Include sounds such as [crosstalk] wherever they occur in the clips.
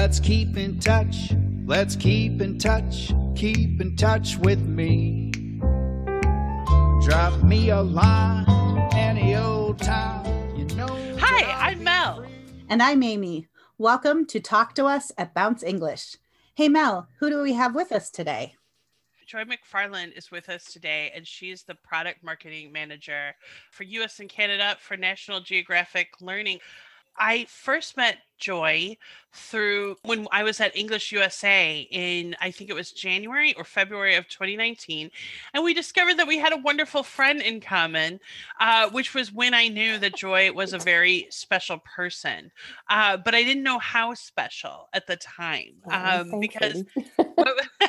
Let's keep in touch. Let's keep in touch. Keep in touch with me. Drop me a line any old time. You know. Hi, I'll I'm be Mel. And I'm Amy. Welcome to Talk to Us at Bounce English. Hey, Mel, who do we have with us today? Joy McFarland is with us today, and she's the product marketing manager for US and Canada for National Geographic Learning. I first met Joy through when I was at English USA in, I think it was January or February of 2019. And we discovered that we had a wonderful friend in common, uh, which was when I knew that Joy was a very special person. Uh, but I didn't know how special at the time Oh, um, thanks, because. [laughs] [laughs] [laughs]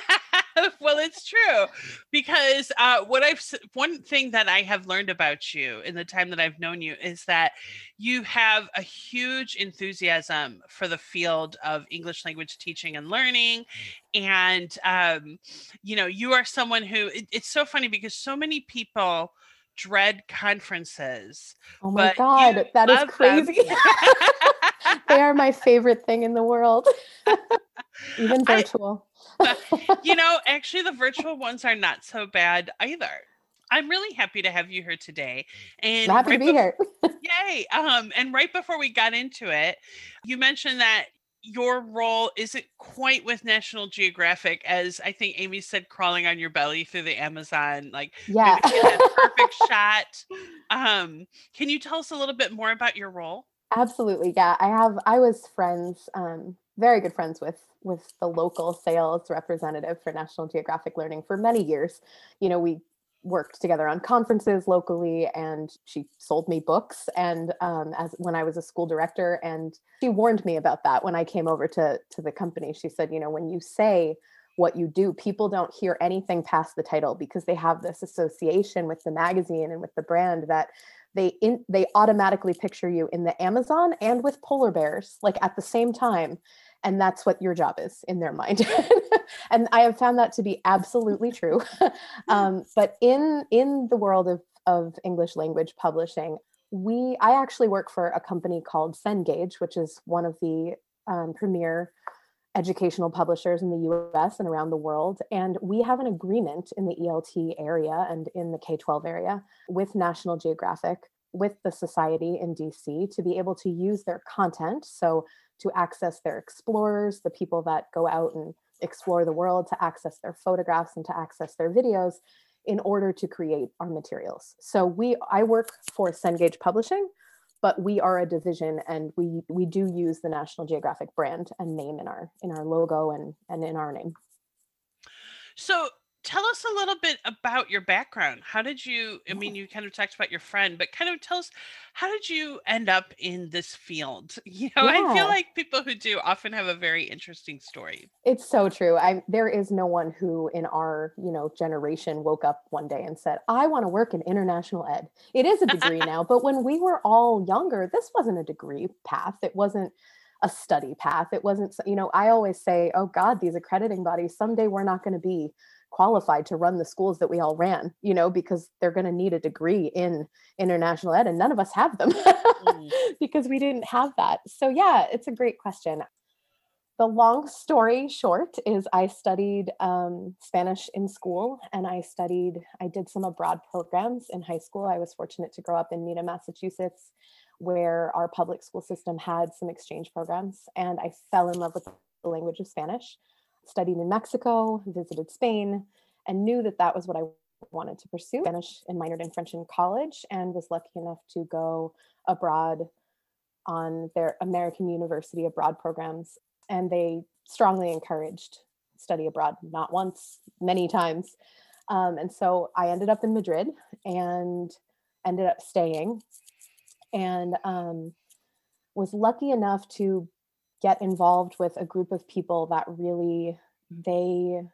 [laughs] well, it's true because uh, what I've one thing that I have learned about you in the time that I've known you is that you have a huge enthusiasm for the field of English language teaching and learning, and um, you know you are someone who it- it's so funny because so many people dread conferences. Oh my God, that is crazy. [laughs] they are my favorite thing in the world, [laughs] even I- virtual. [laughs] you [laughs] know, actually, the virtual ones are not so bad either. I'm really happy to have you here today. And happy right to be here. [laughs] Yay. Um, and right before we got into it, you mentioned that your role isn't quite with National Geographic, as I think Amy said, crawling on your belly through the Amazon, like Yeah. maybe get that perfect shot. Um, can you tell us a little bit more about your role? Absolutely. Yeah. I have I was friends, um, very good friends with with the local sales representative for National Geographic Learning for many years. You know, we worked together on conferences locally and she sold me books and um, as when i was a school director and she warned me about that when i came over to to the company she said you know when you say what you do people don't hear anything past the title because they have this association with the magazine and with the brand that they in they automatically picture you in the amazon and with polar bears like at the same time and that's what your job is in their mind. [laughs] And i have found that to be absolutely true. [laughs] Um, but in in the world of of english language publishing we i actually work for a company called cengage which is one of the um, premier educational publishers in the us and around the world. And we have an agreement in the elt area and in the k-12 area with national geographic with the society in dc to be able to use their content. So to access their explorers the people that go out and explore the world to access their photographs and to access their videos in order to create our materials. So we i work for cengage publishing but we are a division and we we do use the national geographic brand and name in our in our logo and and in our name. So tell us a little bit about your background. How did you, I mean, oh. you kind of talked about your friend, but kind of tell us, how did you end up in this field? [laughs] You know, I feel like people who do often have a very interesting story. It's so true. I there is no one who in our, you know, generation woke up one day and said, "I want to work in international ed." It is a degree [laughs] now, but when we were all younger, this wasn't a degree path. It wasn't a study path. It wasn't, you know, I always say, "Oh god, these accrediting bodies, someday we're not going to be qualified to run the schools that we all ran, you know, because they're going to need a degree in international ed and none of us have them." Mm. [laughs] because we didn't have that. So yeah, it's a great question the long story short is I studied um, Spanish in school and I studied, I did some abroad programs in high school. I was fortunate to grow up in Needham, Massachusetts, where our public school system had some exchange programs. And I fell in love with the language of Spanish, studied in Mexico, visited Spain, and knew that that was what I wanted to pursue. Spanish and minored in French in college and was lucky enough to go abroad on their American University abroad programs. And they strongly encouraged study abroad, not once, many times. Um, and so I ended up in Madrid and ended up staying. And um, was lucky enough to get involved with a group of people that really mm. they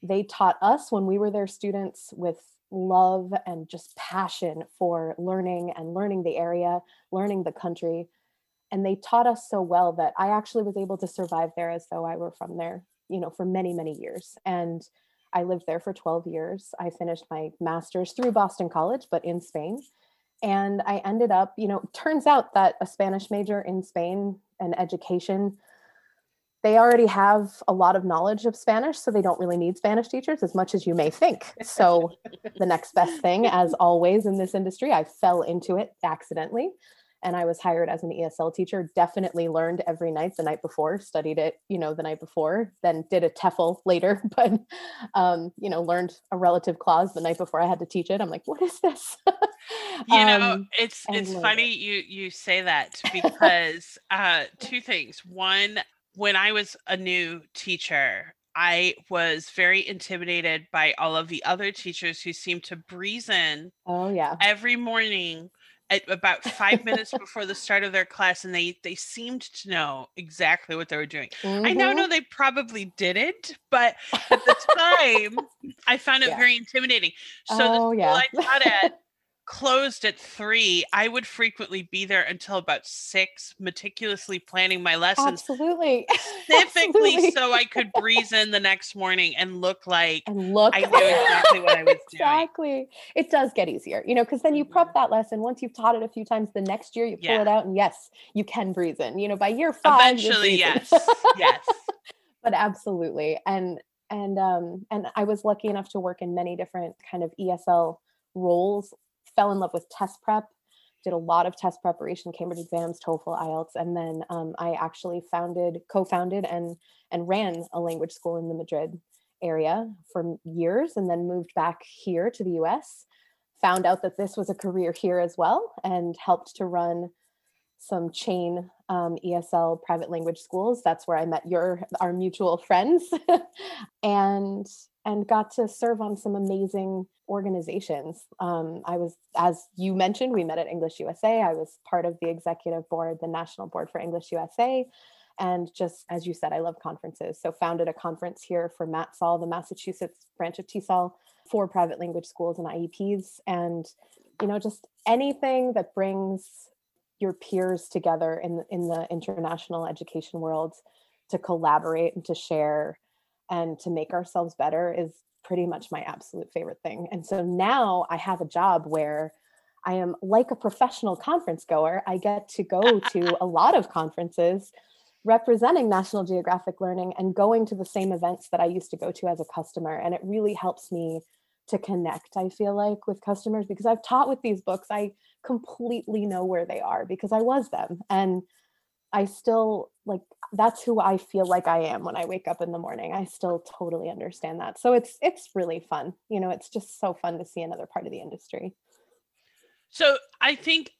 they taught us when we were their students with love and just passion for learning and learning the area learning the country and they taught us so well that I actually was able to survive there as though I were from there, you know, for many, many years. And I lived there for 12 years. I finished my master's through Boston College, but in Spain. And I ended up, you know, turns out that a Spanish major in Spain and education they already have a lot of knowledge of Spanish, so they don't really need Spanish teachers as much as you may think. So, the next best thing, as always in this industry, I fell into it accidentally and I was hired as an ESL teacher. Definitely learned every night the night before, studied it, you know, the night before, then did a TEFL later, [laughs] but, um, you know, learned a relative clause the night before I had to teach it. I'm like, what is this? [laughs] [laughs] you know, um, it's it's funny it. you you say that because uh, two things. One, when I was a new teacher, I was very intimidated by all of the other teachers who seemed to breeze in. Oh yeah. Every morning at about five minutes [laughs] before the start of their class and they they seemed to know exactly what they were doing mm-hmm. i now know they probably didn't but at the [laughs] time i found it yeah. very intimidating so oh, the yeah. i taught at closed at three, I would frequently be there until about six, meticulously planning my lessons. Absolutely. [laughs] Specifically Absolutely. so I could breeze in the next morning and look like and look I knew exactly what I was exactly. [laughs] doing. Exactly. It does get easier, you know, because then you prep mm-hmm. that lesson. Once you've taught it a few times, the next year you pull yeah. it out and yes, you can breeze in. You know, by year five. Eventually, yes. yes. [laughs] but absolutely. And and um and I was lucky enough to work in many different kind of ESL roles fell in love with test prep did a lot of test preparation cambridge exams toefl ielts and then um, i actually founded co-founded and and ran a language school in the madrid area for years and then moved back here to the us found out that this was a career here as well and helped to run some chain um, esl private language schools. That's where i met your our mutual friends. [laughs] And and got to serve on some amazing organizations. Um, I was, as you mentioned, we met at English USA. I was part of the executive board, the National Board for English USA. And just as you said, I love conferences. So founded a conference here for MATSOL, the Massachusetts branch of TESOL, for private language schools and IEPs. And, you know, just anything that brings your peers together in, in the international education world to collaborate and to share and to make ourselves better is pretty much my absolute favorite thing. And so now I have a job where I am like a professional conference goer. I get to go to a lot of conferences representing National Geographic Learning and going to the same events that I used to go to as a customer. And it really helps me to connect, I feel like, with customers because I've taught with these books. I completely know where they are because I was them. And I still like that's who I feel like I am when I wake up in the morning. I still totally understand that. So it's it's really fun. You know, it's just so fun to see another part of the industry. So I think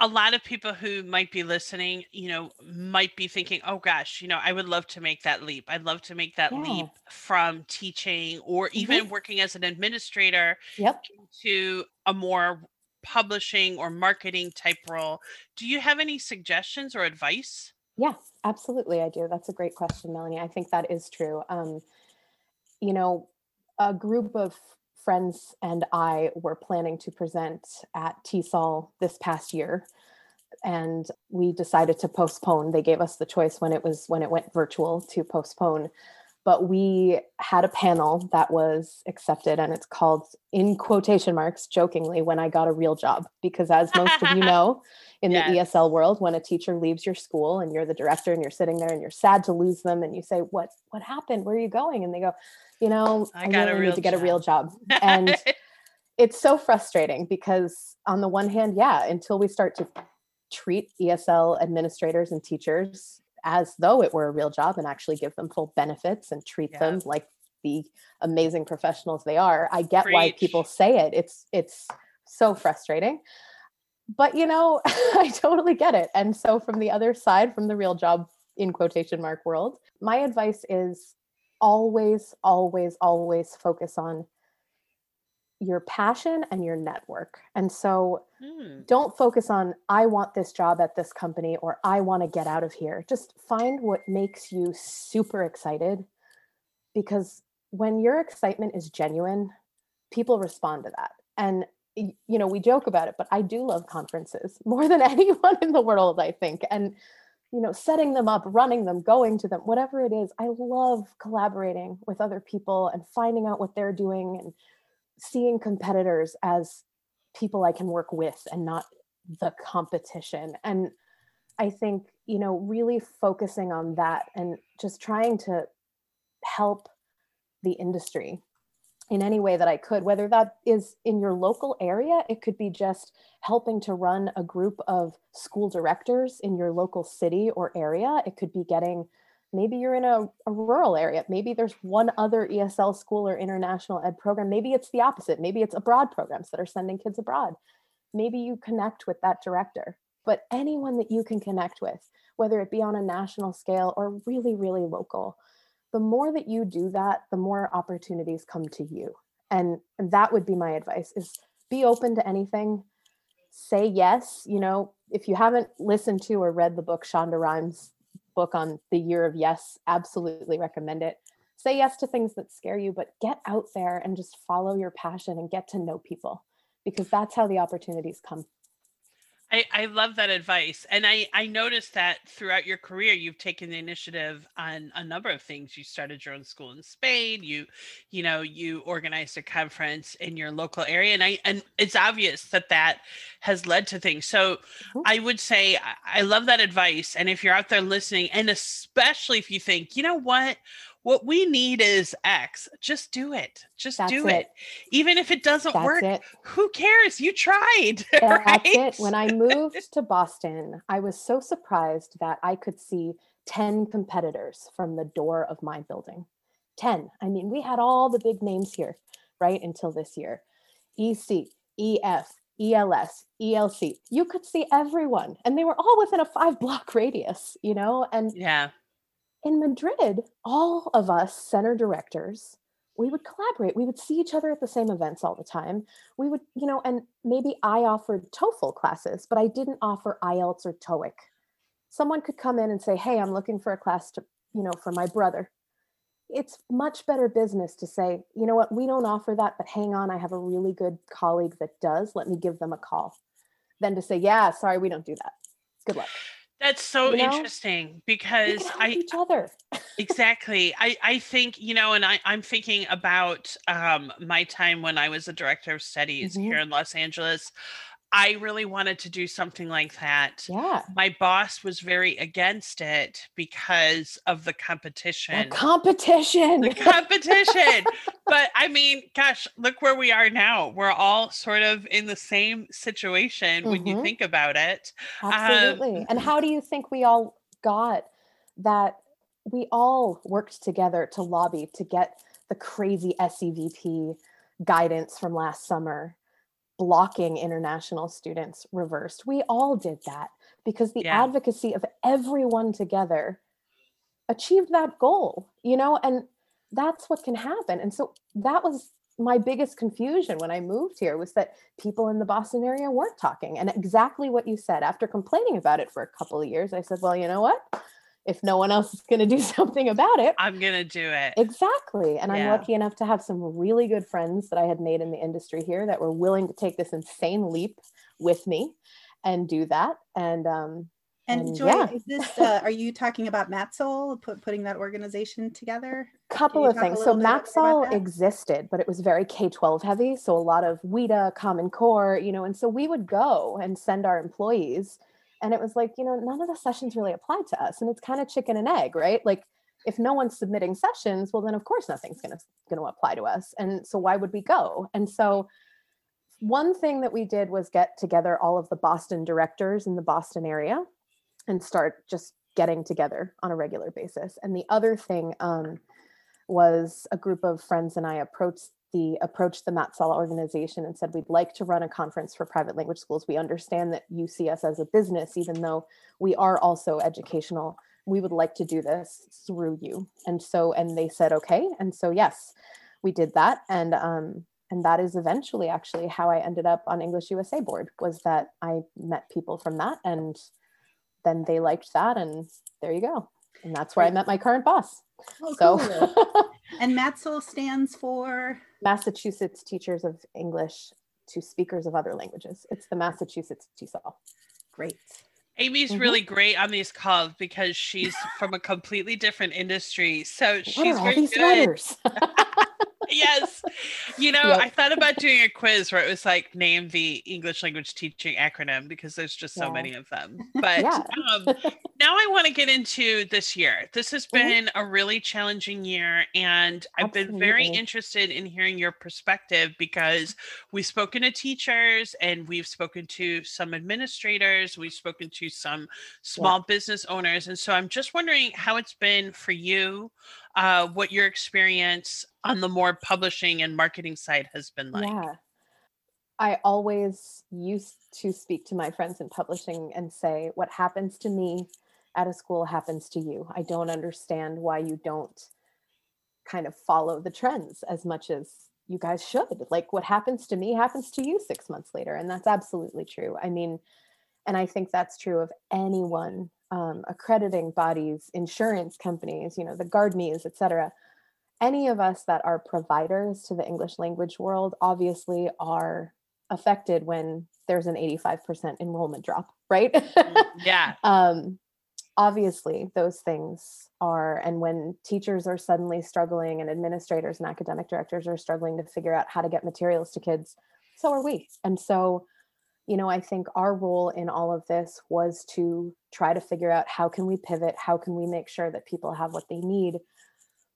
a lot of people who might be listening, you know, might be thinking, "Oh gosh, you know, I would love to make that leap. I'd love to make that yeah. leap from teaching or even mm-hmm. working as an administrator yep. to a more publishing or marketing type role. Do you have any suggestions or advice? Yeah, absolutely. I do. That's a great question, Melanie. I think that is true. Um, you know, a group of friends and I were planning to present at TESOL this past year and we decided to postpone they gave us the choice when it was when it went virtual to postpone but we had a panel that was accepted and it's called in quotation marks jokingly when i got a real job because as most of you know [laughs] in yes. the esl world when a teacher leaves your school and you're the director and you're sitting there and you're sad to lose them and you say what what happened where are you going and they go you know i, I really need to get job. a real job and [laughs] it's so frustrating because on the one hand yeah until we start to treat esl administrators and teachers as though it were a real job and actually give them full benefits and treat yeah. them like the amazing professionals they are. I get Preach. why people say it. It's it's so frustrating. But you know, [laughs] I totally get it. And so from the other side from the real job in quotation mark world, my advice is always always always focus on your passion and your network. And so mm. don't focus on, I want this job at this company or I want to get out of here. Just find what makes you super excited because when your excitement is genuine, people respond to that. And you know, we joke about it, but I do love conferences [laughs] more than [laughs] anyone in the world, I think. And you know, setting them up, running them, going to them, whatever it is, I love collaborating with other people and finding out what they're doing and seeing competitors as people I can work with and not the competition. And I think, you know, really focusing on that and just trying to help the industry in any way that I could, whether that is in your local area, it could be just helping to run a group of school directors in your local city or area. It could be getting, maybe you're in a, a, rural area. Maybe there's one other ESL school or international ed program. Maybe it's the opposite. Maybe it's abroad programs that are sending kids abroad. Maybe you connect with that director, but anyone that you can connect with, whether it be on a national scale or really, really local the more that you do that, the more opportunities come to you. And, that would be my advice is be open to anything. Say yes. You know, if you haven't listened to or read the book, Shonda Rhimes' book on the year of yes, absolutely recommend it. Say yes to things that scare you, but get out there and just follow your passion and get to know people because that's how the opportunities come. I, I love that advice. And I, I noticed that throughout your career, you've taken the initiative on a number of things. You started your own school in Spain. You, you know, you organized a conference in your local area. And I, and it's obvious that that has led to things. So mm-hmm. I would say, I love that advice. And if you're out there listening, and especially if you think, you know what, what we need is X. Just do it. Just That's do it. it. Even if it doesn't That's work, it. who cares? You tried. [laughs] That's right? it. When I moved [laughs] to Boston, I was so surprised that I could see 10 competitors from the door of my building. 10. I mean, we had all the big names here, right? Until this year. EC, EF, ELS, ELC. You could see everyone, and they were all within a five block [laughs] radius, you know? And yeah in Madrid, all of us center directors, we would collaborate. We would see each other at the same events all the time. We would, you know, and maybe I offered TOEFL classes, but I didn't offer IELTS or TOEIC. Someone could come in and say, "Hey, I'm looking for a class to, you know, for my brother." It's much better business to say, "You know what? We don't offer that, but hang on, I have a really good colleague that does. Let me give them a call." Than to say, "Yeah, sorry, we don't do that." Good luck. That's so you know? interesting because I each other. [laughs] exactly. I I think, you know, and I I'm thinking about um my time when I was a director of studies mm-hmm. here in Los Angeles. I really wanted to do something like that. Yeah. My boss was very against it because of the competition. The competition. The [laughs] competition. but I mean, gosh, look where we are now. We're all sort of in the same situation mm-hmm. when you mm-hmm. think about it. Absolutely. Um, and how do you think we all got that we all worked together to lobby to get the crazy SEVP guidance from last summer blocking international students reversed. We all did that because the yeah. advocacy of everyone together achieved that goal, you know, and that's what can happen. And so that was my biggest confusion when I moved here was that people in the Boston area weren't talking. And exactly what you said after complaining about it for a couple of years, I said, well, you know what? If no one else is going to do [laughs] something about it, I'm going to do it. Exactly. And yeah. I'm lucky enough to have some really good friends that I had made in the industry here that were willing to take this insane leap with me and do that. And, um, and, and Joy, yeah. is this, [laughs] uh, are you talking about MATSOL, put, putting that organization together? Couple of things. So MATSOL existed, but it was very K-12 heavy. So a lot of WIDA, Common Core, you know, and so we would go and send our employees and it was like you know none of the sessions really applied to us and it's kind of chicken and egg right? Like if no one's submitting sessions well then of course nothing's going to apply to us and so why would we go? And so one thing that we did was get together all of the boston directors in the boston area and start just getting together on a regular basis. And the other thing um, was a group of friends and i approached the approached the MATSOL organization and said, we'd like to run a conference for private language schools. We understand that you see us as a business, even though we are also educational. We would like to do this through you. And so, and they said, okay. And so, yes, we did that. And, um, and that is eventually actually how I ended up on English USA board was that I met people from that and then they liked that. And there you go. And that's where I met my current boss. Oh, so, cool. [laughs] and MATSOL stands for Massachusetts Teachers of English to Speakers of Other Languages. It's the Massachusetts TESOL. Great. Amy's mm-hmm. really great on these calls because she's from a completely different industry. So she's very good. [laughs] yes. You know, Yep. I thought about doing a quiz where it was like name the English language teaching acronym because there's just so Yeah. many of them. [laughs] But Yeah. um, now I want to get into this year. This has Mhm. been a really challenging year, and I've been very interested in hearing your perspective because we've spoken to teachers and we've spoken to some administrators, we've spoken to some small business owners, and so I'm just wondering how it's been for you, uh, what your experience on the more publishing and marketing side has been like. Yeah. I always used to speak to my friends in publishing and say, what happens to me at a school happens to you. I don't understand why you don't kind of follow the trends as much as you guys should. Like what happens to me happens to you six months later. And that's absolutely true. I mean, and I think that's true of anyone, um, accrediting bodies, insurance companies, you know, the GuardMe's, et cetera any of us that are providers to the English language world obviously are affected when there's an 85% enrollment drop, right? Yeah. [laughs] um, obviously, those things are, and when teachers are suddenly struggling and administrators and academic directors are struggling to figure out how to get materials to kids, so are we. And so, you know, I think our role in all of this was to try to figure out how can we pivot, how can we make sure that people have what they need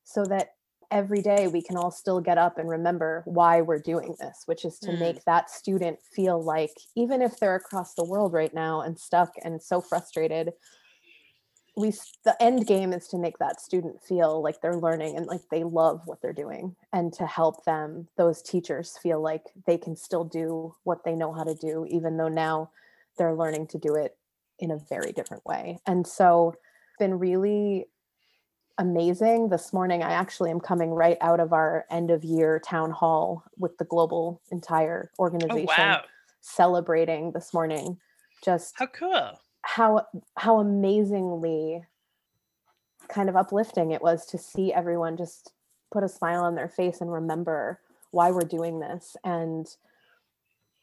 so that every day we can all still get up and remember why we're doing this, which is to Mm. make that student feel like, even if they're across the world right now and stuck and so frustrated, we the end game is to make that student feel like they're learning and like they love what they're doing and to help them those teachers feel like they can still do what they know how to do even though now they're learning to do it in a very different way and so been really amazing this morning i actually am coming right out of our end of year town hall with the global entire Oh, organization wow. celebrating this morning just How cool. how how amazingly kind of uplifting it was to see everyone just put a smile on their face and remember why we're doing this and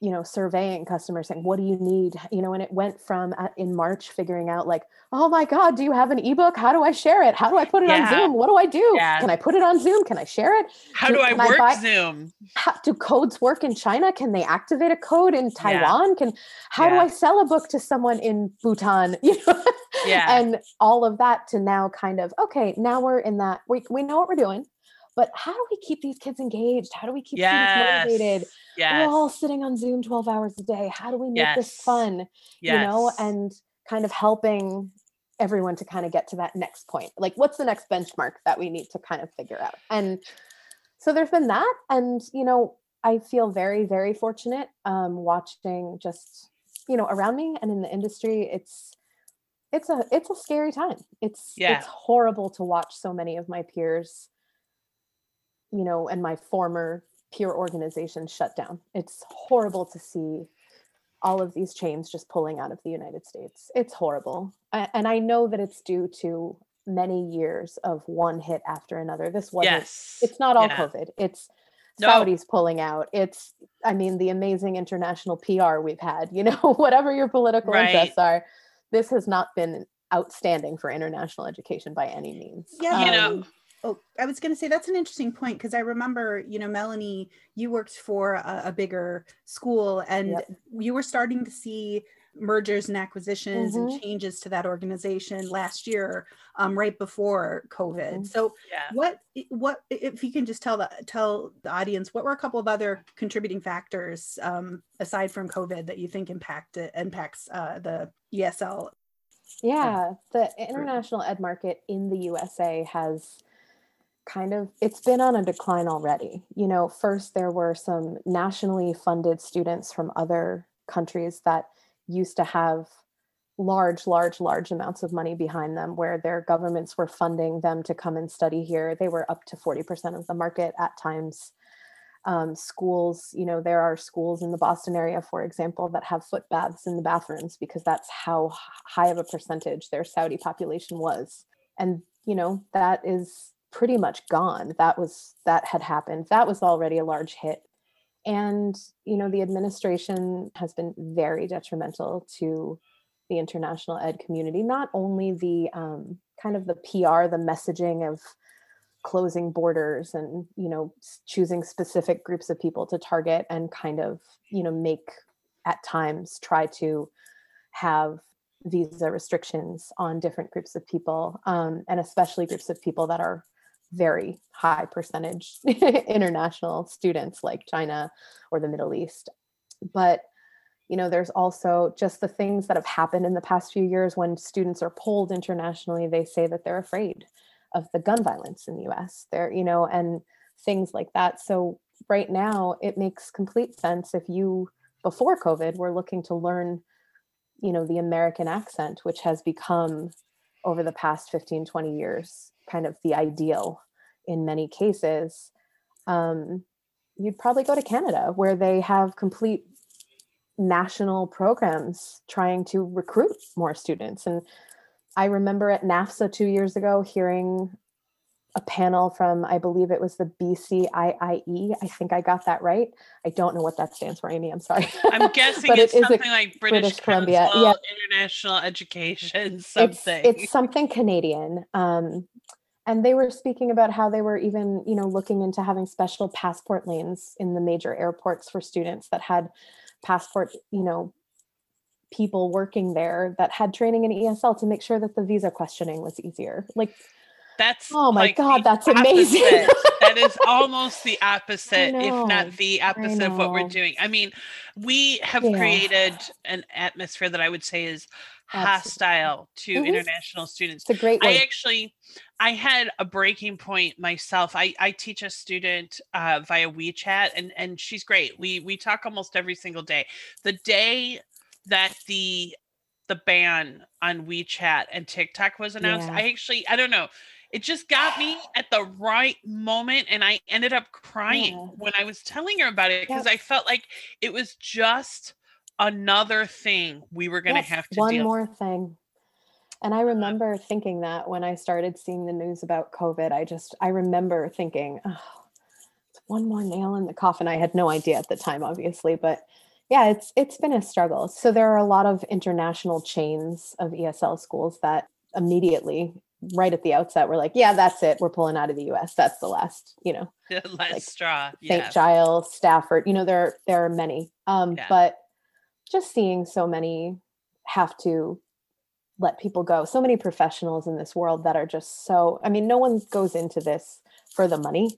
you know surveying customers saying what do you need you know and it went from uh, in march figuring out like oh my god do you have an ebook how do i share it how do i put it Yeah. on zoom what do i do Yeah. can i put it on zoom can i share it How Do- do I can I work buy- Zoom? how, do codes work in China? Can they activate a code in Taiwan? Can how do I sell a book to someone in Bhutan? [laughs] You know, Yeah. and all of that to now kind of okay, now we're in that we we know what we're doing, but how do we keep these kids engaged? How do we keep yes. students motivated? Yes. We're all sitting on Zoom twelve hours a day. How do we make this fun? yes. You know, and kind of helping everyone to kind of get to that next point. Like, what's the next benchmark that we need to kind of figure out? And so there's been that. And, you know, I feel very, very fortunate um, watching just, you know, around me and in the industry. It's, it's a, it's a scary time. It's, Yeah. it's horrible to watch so many of my peers, you know, and my former peer organizations shut down. It's horrible to see all of these chains just pulling out of the United States. It's horrible. A- And I know that it's due to many years of one hit after another. This wasn't, yes. it's not all Yeah. COVID. It's No. Saudis pulling out. It's, I mean, the amazing international PR we've had, you [laughs] know, whatever your political Right. interests are, this has not been outstanding for international education by any means. Yeah, You know- um, Oh, I was going to say that's an interesting point because I remember, you know, Melanie, you worked for a, a bigger school and Yep. you were starting to see mergers and acquisitions and Mhm. changes to that organization last year, um, right before COVID. Mhm. So, Yeah. what what if you can just tell the tell the audience what were a couple of other contributing factors um, aside from COVID that you think impact impacts uh, the ESL? Yeah, the international ed market in the USA has kind of it's been on a decline already. You know, first there were some nationally funded students from other countries that used to have large large large amounts of money behind them where their governments were funding them to come and study here. They were up to 40% of the market at times. Um, schools, you know, there are schools in the Boston area, for example, that have foot baths in the bathrooms because that's how high of a percentage their Saudi population was. And, you know, that is pretty much gone. That was, that had happened. That was already a large hit. And, you know, the administration has been very detrimental to the international ed community, not only the um, kind of the PR, the messaging of, closing borders and you know choosing specific groups of people to target and kind of you know make at times try to have visa restrictions on different groups of people um, and especially groups of people that are very high percentage [laughs] international students like china or the middle east. But you know there's also just the things that have happened in the past few years when students are polled internationally they say that they're afraid of the gun violence in the US there you know and things like that. So right now it makes complete sense if you before covid were looking to learn you know the american accent which has become over the past 15 20 years kind of the ideal in many cases um, you'd probably go to canada where they have complete national programs trying to recruit more students. And I remember at NAFSA two years ago hearing a panel from, I believe it was the BCIIE. I think I got that right. I don't know what that stands for, Amy. I'm sorry. I'm [laughs] guessing But it's it something like British, British Columbia, yeah. International Education, it's, something. it's something Canadian. Um, and they were speaking about how they were even, you know, looking into having special passport lanes in the major airports for students that had passport, you know, people working there that had training in ESL to make sure that the visa questioning was easier. Like, That's oh my like God, that's amazing. that is [laughs] almost the opposite, if not the opposite of what we're doing. I mean, we have Yeah. created an atmosphere that I would say is Absolutely. hostile to Mhm. international students. it's a great I actually, I had a breaking point myself. I, I teach a student uh, via WeChat, and and she's great. We we talk almost every single day. The day that the the ban on WeChat and TikTok was announced, Yeah. I actually I don't know. It just got me at the right moment, and I ended up crying Yeah. when I was telling her about it because. I felt like it was just another thing we were going to Yes, have to do. one more thing. And I uh-huh. remember thinking that when I started seeing the news about COVID, I just I remember thinking, oh, it's one more nail in the coffin. I had no idea at the time, obviously, but yeah, it's it's been a struggle. So there are a lot of international chains of ESL schools that immediately, right at the outset, were like, yeah, that's it. We're pulling out of the US. That's the last, you know, The [laughs] last like, straw. St. Yeah. Giles, Stafford, you know, there there are many. Um, Yeah. but just seeing so many have to let people go, so many professionals in this world that are just so I mean, no one goes into this for the money.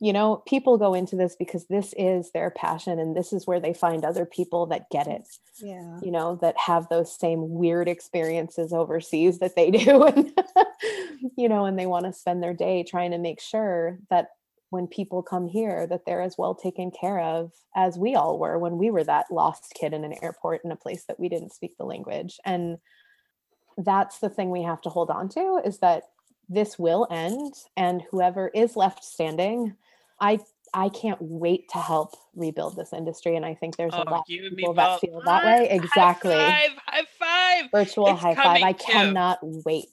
You know, people go into this because this is their passion and this is where they find other people that get it, Yeah. you know, that have those same weird experiences overseas that they [laughs] do. And, you know, and they want to spend their day trying to make sure that when people come here that they're as well taken care of as we all were when we were that lost kid in an airport in a place that we didn't speak the language. And that's the thing we have to hold on to is that this will end and whoever is left standing i i can't wait to help rebuild this industry. And i think there's a Oh, lot you of people that feel that way. exactly. High five, high five. virtual It's high five. i too. cannot wait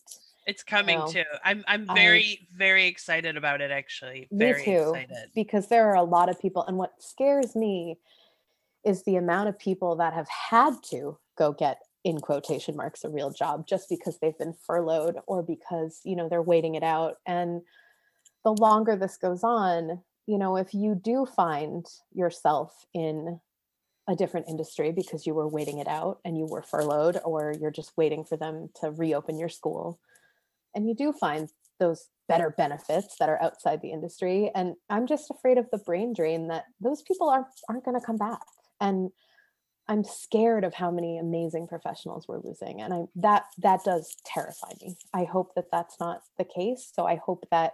It's coming know, too. I'm I'm I- very very excited about it actually. Me too. excited. because there are a lot of people and what scares me is the amount of people that have had to go get in quotation marks a real job just because they've been furloughed or because you know they're waiting it out and the longer this goes on you know if you do find yourself in a different industry because you were waiting it out and you were furloughed or you're just waiting for them to reopen your school and you do find those better benefits that are outside the industry. And i'm just afraid of the brain drain that those people aren't aren't going to come back. And i'm scared of how many amazing professionals we're losing. And i that that does terrify me. I hope that that's not the case. So i hope that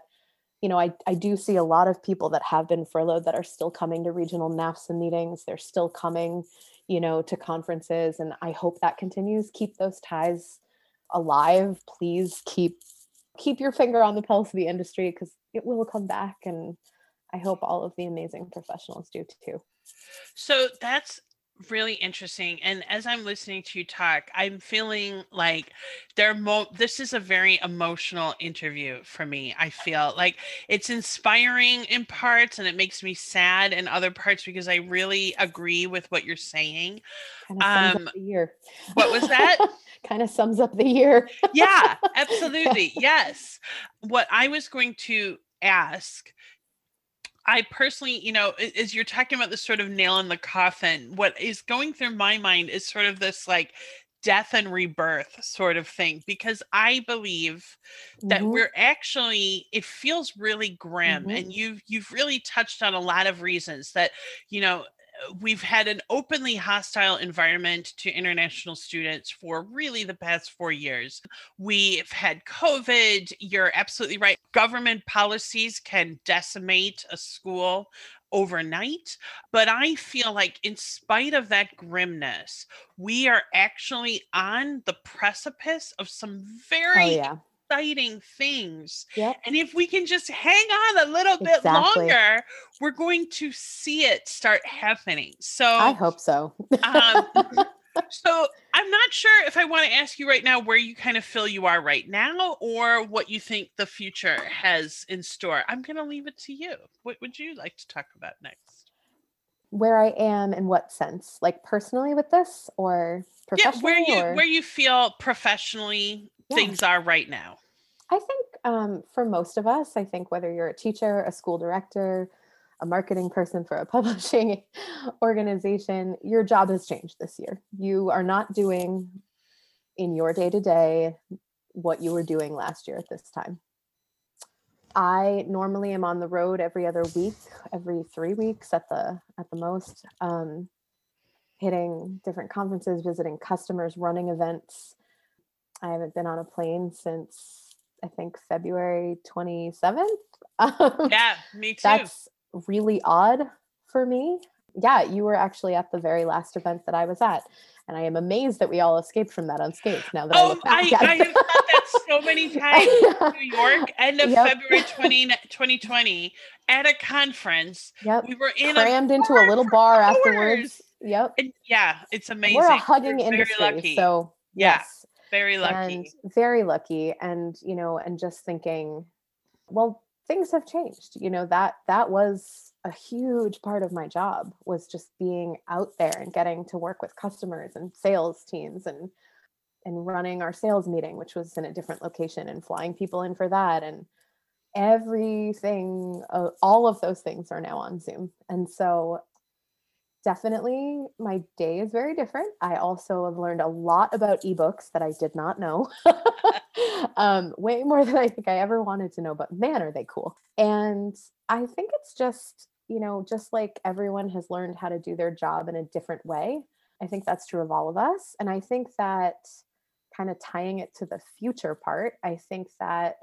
you know I, I do see a lot of people that have been furloughed that are still coming to regional nafsa meetings. They're still coming you know to conferences. And i hope that continues. Keep those ties alive please keep keep your finger on the pulse of the industry because it will come back and i hope all of the amazing professionals do too. So that's really interesting. And as I'm listening to you talk, I'm feeling like there mo- this is a very emotional interview for me. I feel like it's inspiring in parts and it makes me sad in other parts because I really agree with what you're saying. kind of Um, the year What was that? [laughs] kind of sums up the year yeah, absolutely. [laughs] Yes. What I was going to ask I personally, you know, as you're talking about this sort of nail in the coffin, what is going through my mind is sort of this like death and rebirth sort of thing because I believe that Mhm. we're actually it feels really grim Mhm. and you've you've really touched on a lot of reasons that you know we've had an openly hostile environment to international students for really the past 4 years. We've had COVID, you're absolutely right. Government policies can decimate a school overnight, but I feel like in spite of that grimness, we are actually on the precipice of some Oh very yeah. Exciting things. Yep. And if we can just hang on a little bit Exactly. longer, we're going to see it start happening. So I hope so. um, [laughs] so I'm not sure if I want to ask you right now where you kind of feel you are right now or what you think the future has in store. I'm going to leave it to you. What would you like to talk about next? where I am in what sense? Like personally with this or Yeah, where you or? where you feel professionally Yeah. things are right now. I think um, for most of us, I think whether you're a teacher, a school director, a marketing person for a [laughs] publishing organization, your job has changed this year. You are not doing in your day to day what you were doing last year at this time. I normally am on the road every other week, every three weeks at the at the most, um, hitting different conferences, visiting customers, running events. I haven't been on a plane since I think February 27th. [laughs] Um, Yeah, me too. That's really odd for me. Yeah, you were actually at the very last event that I was at. And I am amazed that we all escaped from that unscathed now that I Oh, look I, back I have thought that so many [laughs] times. New York, end of Yep. February 20, [laughs] 2020, at a conference. Yep. We were in Crammed a into a little bar hours. afterwards. Yep. And yeah, it's amazing. We're a hugging We're industry. Very lucky. So Yeah, yes. Very lucky. and very lucky and you know and just thinking well things have changed you know that that was a huge part of my job was just being out there and getting to work with customers and sales teams and and running our sales meeting which was in a different location and flying people in for that and everything uh, all of those things are now on zoom and so definitely my day is very different. I also have learned a lot about ebooks that I did not know. [laughs] um, way more than I think I ever wanted to know, but man, are they cool. And I think it's just, you know, just like everyone has learned how to do their job in a different way. I think that's true of all of us. And I think that kind of tying it to the future part, I think that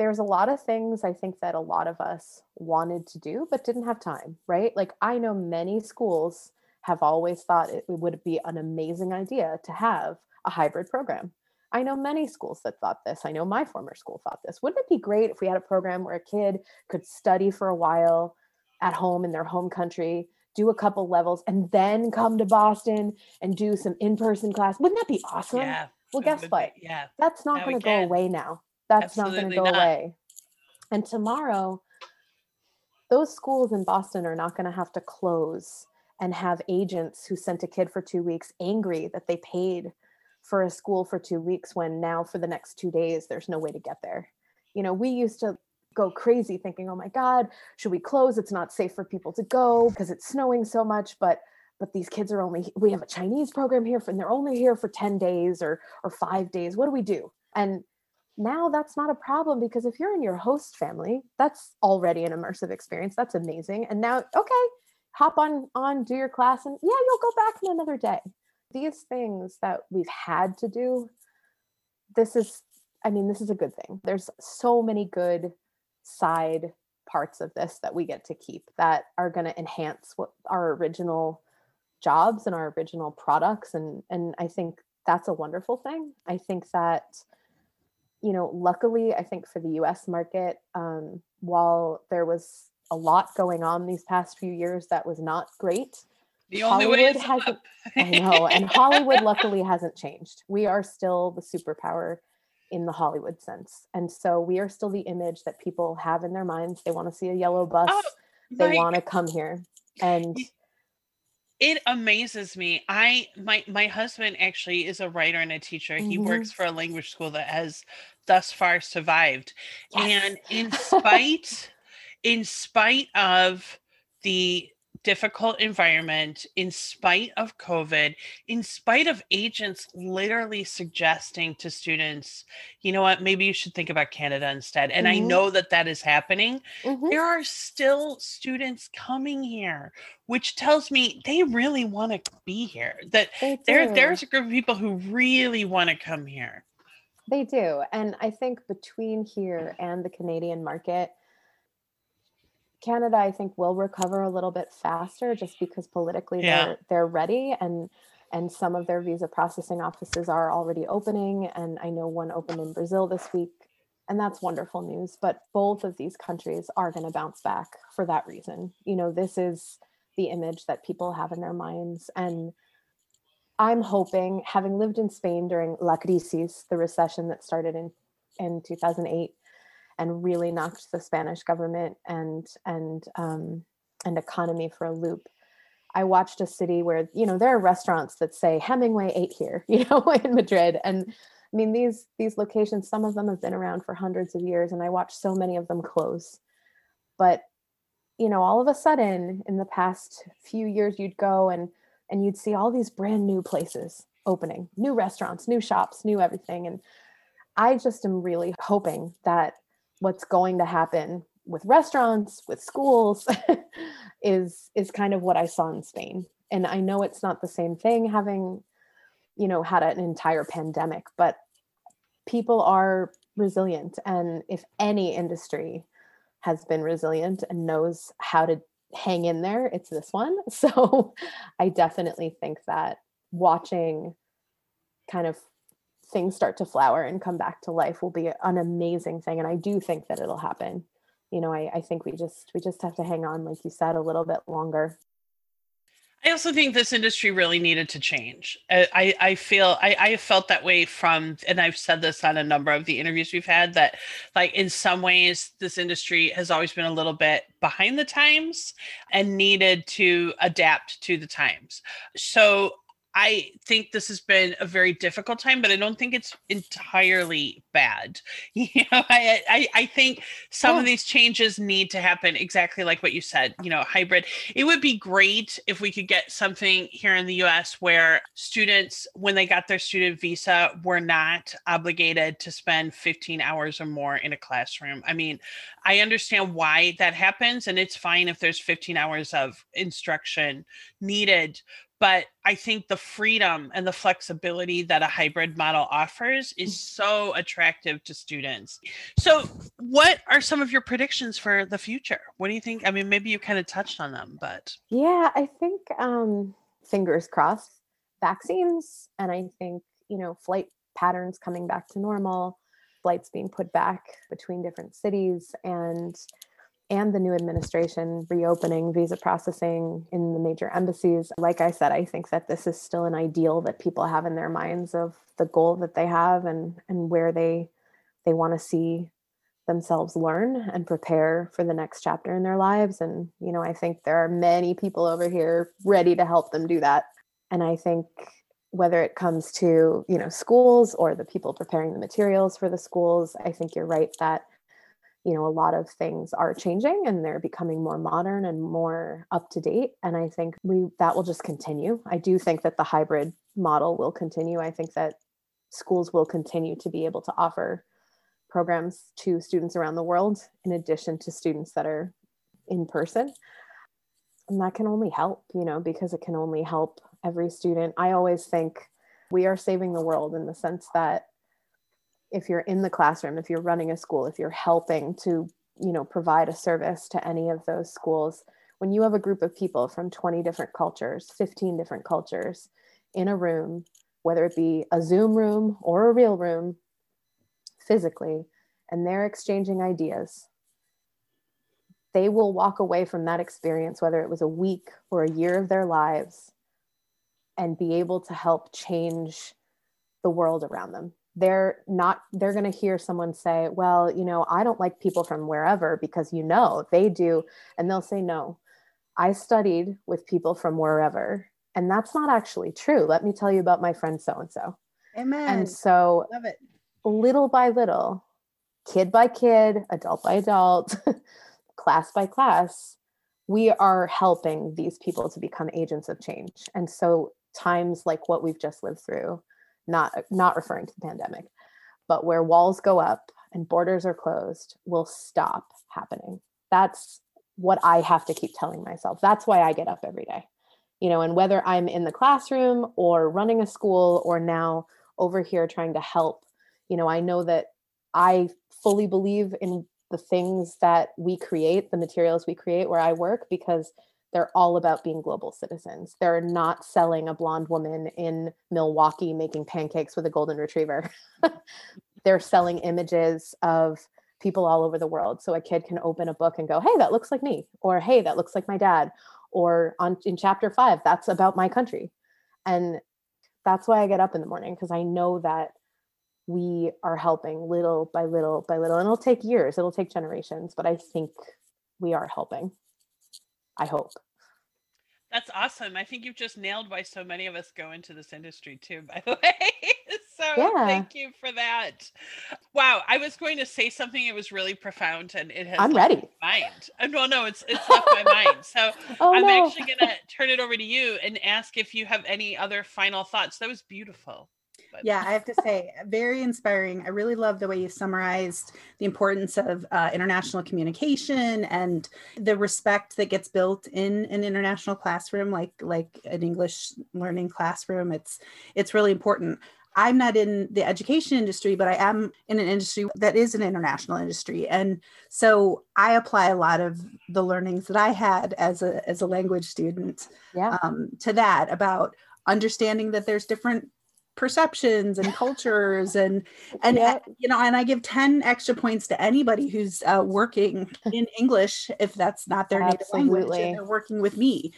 there's a lot of things I think that a lot of us wanted to do but didn't have time, right? Like I know many schools have always thought it would be an amazing idea to have a hybrid program. I know many schools that thought this. I know my former school thought this. Wouldn't it be great if we had a program where a kid could study for a while at home in their home country, do a couple levels, and then come to Boston and do some in person class? Wouldn't that be awesome? yeah. Well, guess what? Yeah. That's not going to go away now. That's not going to go not. away. And tomorrow, those schools in Boston are not going to have to close and have agents who sent a kid for two weeks angry that they paid for a school for two weeks when now for the next two days there's no way to get there. You know, we used to go crazy thinking, oh my God, should we close? It's not safe for people to go because it's snowing so much. But but these kids are only we have a Chinese program here and they're only here for 10 days or or five days. What do we do? And now that's not a problem because if you're in your host family, that's already an immersive experience. That's amazing. And now, okay, hop on on do your class and yeah, you'll go back in another day. These things that we've had to do, this is I mean, this is a good thing. There's so many good side parts of this that we get to keep that are going to enhance what our original jobs and our original products and and I think that's a wonderful thing. I think that you know, luckily, I think for the US market, um, while there was a lot going on these past few years that was not great, The only way Hollywood is hasn't- up. [laughs] I know, and Hollywood luckily hasn't changed. We are still the superpower in the Hollywood sense. And so we are still the image that people have in their minds. They want to see a yellow bus, Oh, they want to come here. And it amazes me i my my husband actually is a writer and a teacher he Mhm. works for a language school that has thus far survived. Yes. And in [laughs] spite in spite of the difficult environment, in spite of COVID, in spite of agents literally suggesting to students, you know what, maybe you should think about Canada instead. And I Mhm. know that that is happening. Mhm. There are still students coming here, which tells me they really want to be here. That there, there's a group of people who really want to come here. They do. And I think between here and the Canadian market, Canada, I think, will recover a little bit faster just because politically Yeah. they're they're ready and and some of their visa processing offices are already opening. And I know one opened in Brazil this week. And that's wonderful news. But both of these countries are going to bounce back for that reason. You know, this is the image that people have in their minds. And I'm hoping, having lived in Spain during La Crisis, the recession that started in, in 2008 and really knocked the Spanish government and and um, and economy for a loop. I watched a city where you know there are restaurants that say Hemingway ate here, [laughs] you know, in Madrid, and I mean these these locations. Some of them have been around for hundreds of years, and I watched so many of them close. But you know, all of a sudden, in the past few years, you'd go and and you'd see all these brand new places opening, new restaurants, new shops, new everything, and I just am really hoping that what's going to happen with restaurants, with schools, [laughs] is is kind of what I saw in Spain. And I know it's not the same thing having, you know, had an entire pandemic, but people are resilient. And if any industry has been resilient and knows how to hang in there, it's this one. [laughs] So I definitely think that watching kind of things start to flower and come back to life will be an amazing thing and i do think that it'll happen you know I, I think we just we just have to hang on like you said a little bit longer I also think this industry really needed to change. I, I, feel I, I felt that way from, and I've said this on a number of the interviews we've had that, like in some ways, this industry has always been a little bit behind the times and needed to adapt to the times. So I think this has been a very difficult time, but I don't think it's entirely bad. [laughs] You know, I I, I think some of these changes need to happen exactly like what you said. You know, hybrid. It would be great if we could get something here in the U.S. where students, when they got their student visa, were not obligated to spend 15 hours or more in a classroom. I mean, I understand why that happens, and it's fine if there's 15 hours of instruction needed but I think the freedom and the flexibility that a hybrid model offers is so attractive to students. So, what are some of your predictions for the future? What do you think? I mean, maybe you kind of touched on them, but yeah i think um fingers crossed vaccines and i think you know flight patterns coming back to normal flights being put back between different cities and and the new administration reopening visa processing in the major embassies. Like I said, I think that this is still an ideal that people have in their minds of the goal that they have and and where they they want to see themselves learn and prepare for the next chapter in their lives and you know I think there are many people over here ready to help them do that. And I think whether it comes to, you know, schools or the people preparing the materials for the schools, I think you're right that you know a lot of things are changing and they're becoming more modern and more up to date. And i think we that will just continue. I do think that the hybrid model will continue. I think that schools will continue to be able to offer programs to students around the world in addition to students that are in person. And that can only help you know because it can only help every student. I always think we are saving the world in the sense that if you're in the classroom if you're running a school if you're helping to you know provide a service to any of those schools when you have a group of people from 20 different cultures 15 different cultures in a room whether it be a zoom room or a real room physically and they're exchanging ideas they will walk away from that experience whether it was a week or a year of their lives and be able to help change the world around them they're not they're going to hear someone say well you know i don't like people from wherever because you know they do and they'll say no i studied with people from wherever and that's not actually true let me tell you about my friend so and so Amen. and so Love it. little by little, kid by kid, adult by adult, [laughs] class by class, we are helping these people to become agents of change. And so times like what we've just lived through, not not referring to the pandemic, but where walls go up and borders are closed will stop happening. That's what I have to keep telling myself. That's why I get up every day. You know, and whether I'm in the classroom or running a school or now over here trying to help, you know, I know that I fully believe in the things that we create, the materials we create where I work, because they're all about being global citizens. They're not selling a blonde woman in Milwaukee making pancakes with a golden retriever. [laughs] they're selling images of people all over the world. So a kid can open a book and go, hey, that looks like me, or hey, that looks like my dad, or on in chapter five, that's about my country. And that's why I get up in the morning because I know that we are helping little by little by little. And it'll take years, it'll take generations, but I think we are helping. I hope. That's awesome. I think you've just nailed why so many of us go into this industry too, [laughs] by the way. so yeah. thank you for that. Wow. I was going to say something it was really profound and it has I'm ready. mind. Uh, and well, no, it's it's [laughs] left my mind. So oh, I'm no. actually gonna turn it over to you and ask if you have any other final thoughts. That was beautiful. But. Yeah, I have to say, very inspiring. I really love the way you summarized the importance of uh, international communication and the respect that gets built in an international classroom, like like an English learning classroom. It's it's really important. I'm not in the education industry, but I am in an industry that is an international industry. And so I apply a lot of the learnings that I had as a, as a language student yeah. um, to that about understanding that there's different perceptions and cultures and and yep. you know and i give 10 extra points to anybody who's uh, working [laughs] in english if that's not their native language and they're working with me.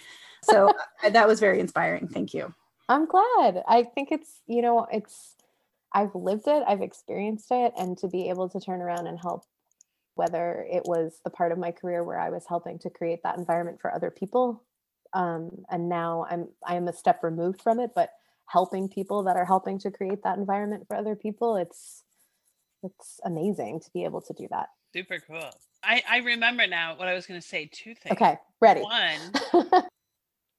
So uh, that was very inspiring. Thank you. I'm glad. I think it's you know it's i've lived it i've experienced it and to be able to turn around and help whether it was the part of my career where i was helping to create that environment for other people um, and now i'm i am a step removed from it but helping people that are helping to create that environment for other people it's it's amazing to be able to do that. Super cool. I i remember now what i was going to say two things. Okay ready. One [laughs]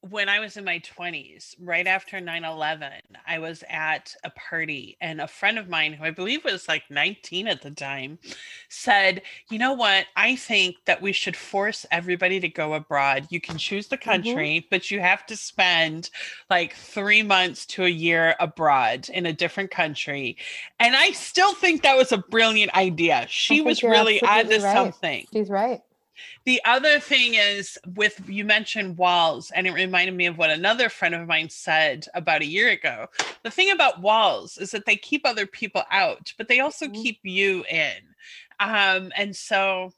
when I was in my 20s, right after 9 11, I was at a party, and a friend of mine, who I believe was like 19 at the time, said, You know what? I think that we should force everybody to go abroad. You can choose the mm-hmm. country, mm-hmm. but you have to spend like three months to a year abroad in a different country. And I still think that was a brilliant idea. She was really onto right. something. She's right. The other thing is with you mentioned walls, and it reminded me of what another friend of mine said about a year ago. The thing about walls is that they keep other people out, but they also mm-hmm. keep you in. Um, and so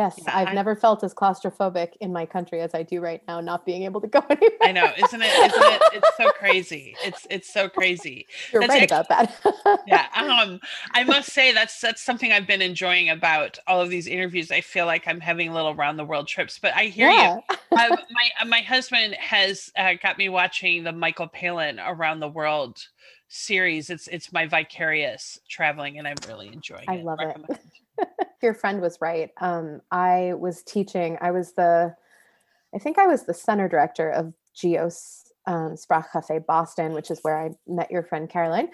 Yes, yeah, I've I, never felt as claustrophobic in my country as I do right now, not being able to go anywhere. [laughs] I know, isn't it? Isn't it? It's so crazy. It's it's so crazy. [laughs] You're that's right actually, about that. yeah. [laughs] Um, I must say that's that's something I've been enjoying about all of these interviews. I feel like I'm having little round the world trips, but I hear yeah. you. Uh, my my husband has uh, got me watching the Michael Palin around the world series. It's it's my vicarious traveling, and I'm really enjoying I it. I love Recommend. it your friend was right. Um, I was teaching, I was the, I think I was the center director of GEOS um, Sprachcafé Boston, which is where I met your friend Caroline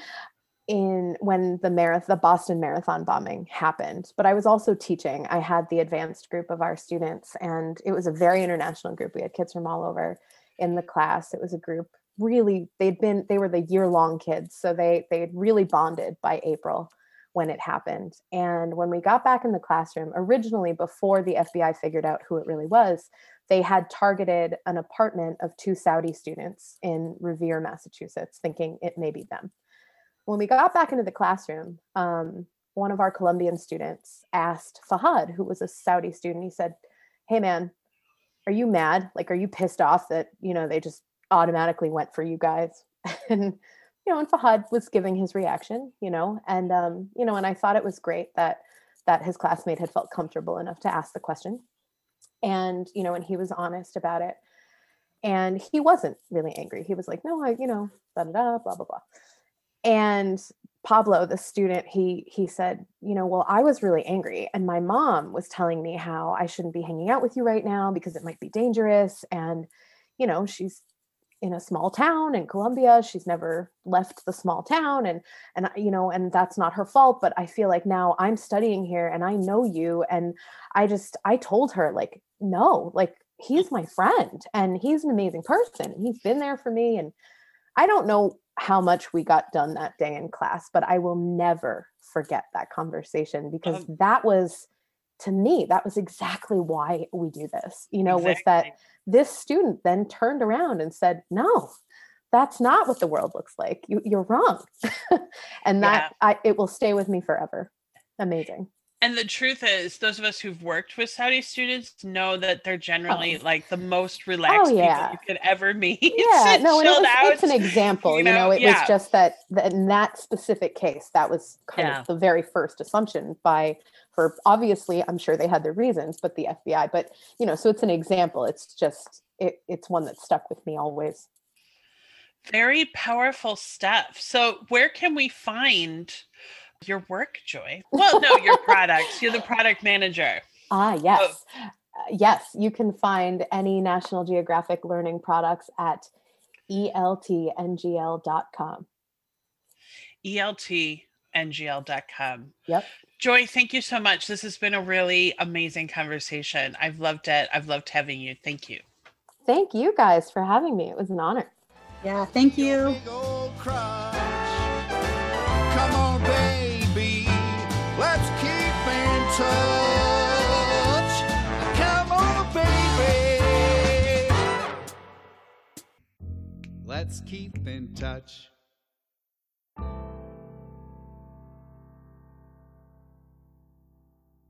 in when the marathon the boston marathon bombing happened. But i was also teaching. I had the advanced group of our students and it was a very international group. We had kids from all over in the class. It was a group really they'd been they were the year long kids so they they had really bonded by april when it happened. And when we got back in the classroom, originally before the FBI figured out who it really was, they had targeted an apartment of two Saudi students in Revere, Massachusetts, thinking it may be them. When we got back into the classroom, um, one of our Colombian students asked Fahad, who was a Saudi student, he said, Hey man, are you mad? Like, are you pissed off that, you know, they just automatically went for you guys? [laughs] and you know, and Fahad was giving his reaction, you know, and um, you know, and I thought it was great that that his classmate had felt comfortable enough to ask the question. And, you know, and he was honest about it. And he wasn't really angry. He was like, no, I, you know, da da da, blah, blah, blah. and Pablo, the student, he he said, you know, well, I was really angry, and my mom was telling me how I shouldn't be hanging out with you right now because it might be dangerous. And, you know, she's in a small town in Colombia. She's never left the small town, and and you know, and that's not her fault. But I feel like now I'm studying here, and I know you, and I just I told her like, no, like he's my friend, and he's an amazing person, and he's been there for me, and I don't know how much we got done that day in class, but I will never forget that conversation because um, that was to me that was exactly why we do this. You know, exactly. was that this student then turned around and said, "No, that's not what the world looks like. You, are wrong," [laughs] and that yeah. I, it will stay with me forever. Amazing and the truth is those of us who've worked with saudi students know that they're generally oh. like the most oh, relaxed oh, yeah. people you could ever meet [laughs] yeah no and it was, it's an example you know, you know it yeah. was just that, that, in that specific case that was kind yeah. of the very first assumption by for obviously i'm sure they had their reasons but the fbi but you know so it's an example it's just it, it's one that stuck with me always very powerful stuff so where can we find your work, Joy. Well, no, your [laughs] products. You're the product manager. Ah, yes. Oh. Uh, yes, you can find any National Geographic learning products at eltngl.com. eltngl.com. Yep. Joy, thank you so much. This has been a really amazing conversation. I've loved it. I've loved having you. Thank you. Thank you guys for having me. It was an honor. Yeah, thank you. Let's keep in touch. Come on, baby. Let's keep in touch.